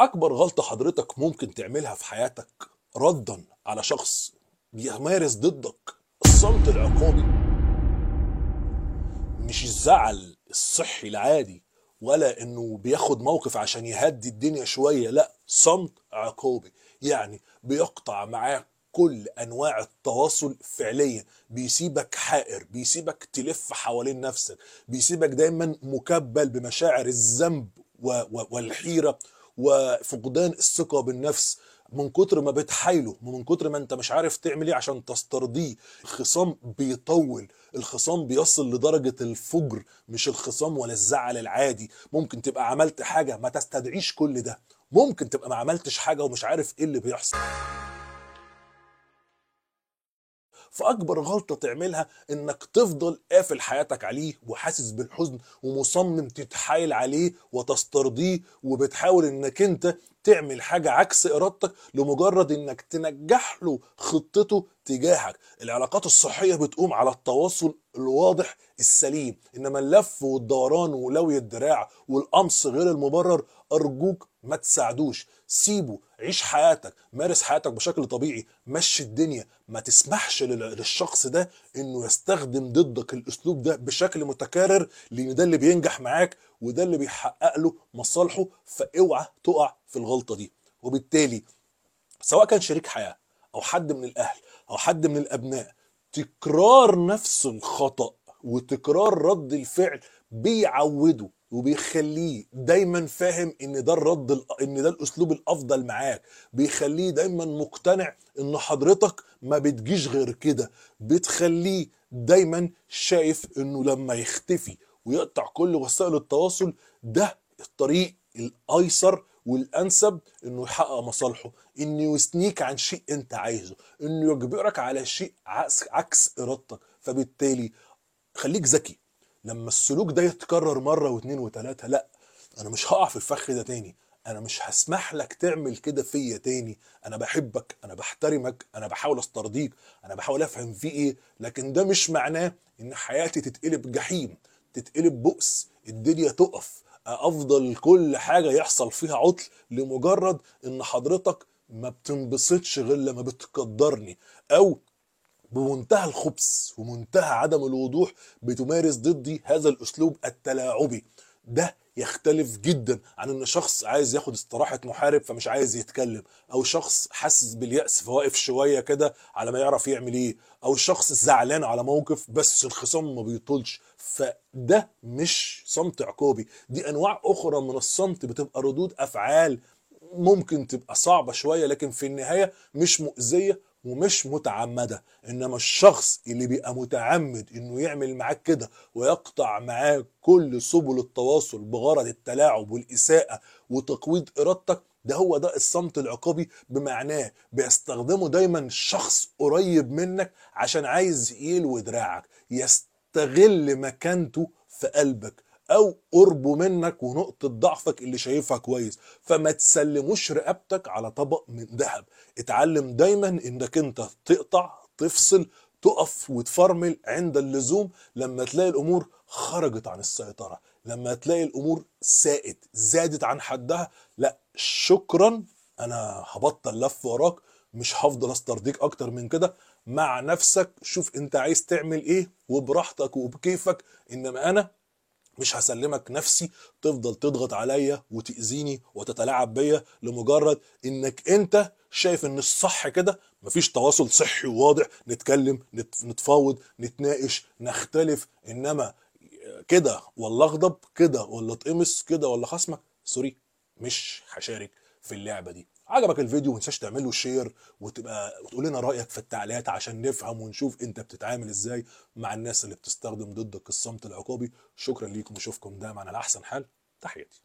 أكبر غلطة حضرتك ممكن تعملها في حياتك ردا على شخص بيمارس ضدك الصمت العقابي مش الزعل الصحي العادي ولا إنه بياخد موقف عشان يهدي الدنيا شوية لا صمت عقابي يعني بيقطع معاك كل أنواع التواصل فعليا. بيسيبك حائر بيسيبك تلف حوالين نفسك بيسيبك دايما مكبل بمشاعر الذنب و- و- والحيرة وفقدان الثقة بالنفس من كتر ما بتحايله ومن كتر ما انت مش عارف تعمل إيه عشان تسترضيه. الخصام بيطول الخصام بيصل لدرجة الفجر مش الخصام ولا الزعل العادي. ممكن تبقى عملت حاجة ما تستدعيش كل ده. ممكن تبقى ما عملتش حاجة ومش عارف إيه اللي بيحصل. فأكبر غلطة تعملها إنك تفضل قافل حياتك عليه وحاسس بالحزن ومصمم تتحايل عليه وتسترضيه وبتحاول إنك أنت تعمل حاجة عكس إرادتك لمجرد إنك تنجح له خطته تجاهك. العلاقات الصحية بتقوم على التواصل الواضح السليم إنما اللف والدوران ولوي الدراع والقمص غير المبرر أرجوك ما تساعدوش. سيبه عيش حياتك مارس حياتك بشكل طبيعي مشي الدنيا. ما تسمحش لل- للشخص ده إنه يستخدم ضدك الأسلوب ده بشكل متكرر لأن ده اللي بينجح معاك وده اللي بيحقق له مصالحه فأوعى تقع في الغلطة دي. وبالتالي سواء كان شريك حياة أو حد من الأهل أو حد من الأبناء تكرار نفس الخطأ وتكرار رد الفعل بيعوده. وبيخليه دايما فاهم إن ده الرد ال- إن ده الأسلوب الأفضل معاك. بيخليه دايما مقتنع إن حضرتك ما بتجيش غير كده. بتخليه دايما شايف إنه لما يختفي ويقطع كل وسائل التواصل ده الطريق الأيسر والأنسب إنه يحقق مصالحه. إنه يثنيك عن شيء أنت عايزه. إنه يجبرك على شيء عكس إرادتك. فبالتالي خليك ذكي. لما السلوك ده يتكرر مرة واثنين وثلاثه لأ أنا مش هقع في الفخ ده تاني. أنا مش هسمح لك تعمل كده فيا تاني. أنا بحبك أنا بحترمك أنا بحاول أسترضيك أنا بحاول أفهم فيه إيه. لكن ده مش معناه إن حياتي تتقلب جحيم تتقلب بؤس الدنيا تقف. أفضل كل حاجة يحصل فيها عطل لمجرد إن حضرتك ما بتنبسطش غير لما بتقدرني. أو بمنتهى الخبث ومنتهى عدم الوضوح بتمارس ضدي هذا الأسلوب التلاعبي. ده يختلف جدا عن إن شخص عايز ياخد استراحة محارب فمش عايز يتكلم أو شخص حاسس باليأس فواقف شوية كده على ما يعرف يعمل إيه أو شخص زعلان على موقف بس الخصام ما بيطولش. فده مش صمت عقابي. دي أنواع أخرى من الصمت بتبقى ردود أفعال ممكن تبقى صعبة شوية لكن في النهاية مش مؤذية ومش متعمدة إنما الشخص اللي بيبقى متعمد إنه يعمل معاك كده ويقطع معاك كل سبل التواصل بغرض التلاعب والإساءة وتقويض إرادتك ده هو ده الصمت العقابي بمعناه بيستخدمه دايما شخص قريب منك عشان عايز يلوي دراعك يستغل مكانته في قلبك. أو قربه منك ونقطة ضعفك اللي شايفها كويس. فما تسلموش رقبتك على طبق من ذهب. اتعلم دايما إنك أنت تقطع تفصل تقف وتفرمل عند اللزوم لما تلاقي الأمور خرجت عن السيطرة. لما تلاقي الأمور سائت زادت عن حدها لا شكرا أنا هبطل لف وراك مش هفضل أسترضيك أكتر من كده. مع نفسك شوف أنت عايز تعمل إيه وبراحتك وبكيفك. إنما أنا مش هسلمك نفسي تفضل تضغط عليا وتأذيني وتتلاعب بيا لمجرد إنك أنت شايف إن الصح كده. مفيش تواصل صحي وواضح. نتكلم نت- نتفاوض نتناقش نختلف. إنما كده ولا أغضب كده ولا أتقمص كده ولا خصمك سوري مش هشارك في اللعبة دي. عجبك الفيديو ما تنساش تعمل شير وتبقى وتقول لنا رأيك في التعليقات عشان نفهم ونشوف انت بتتعامل إزاي مع الناس اللي بتستخدم ضدك الصمت العقابي. شكرا ليكم واشوفكم دايما على أحسن حال. تحياتي.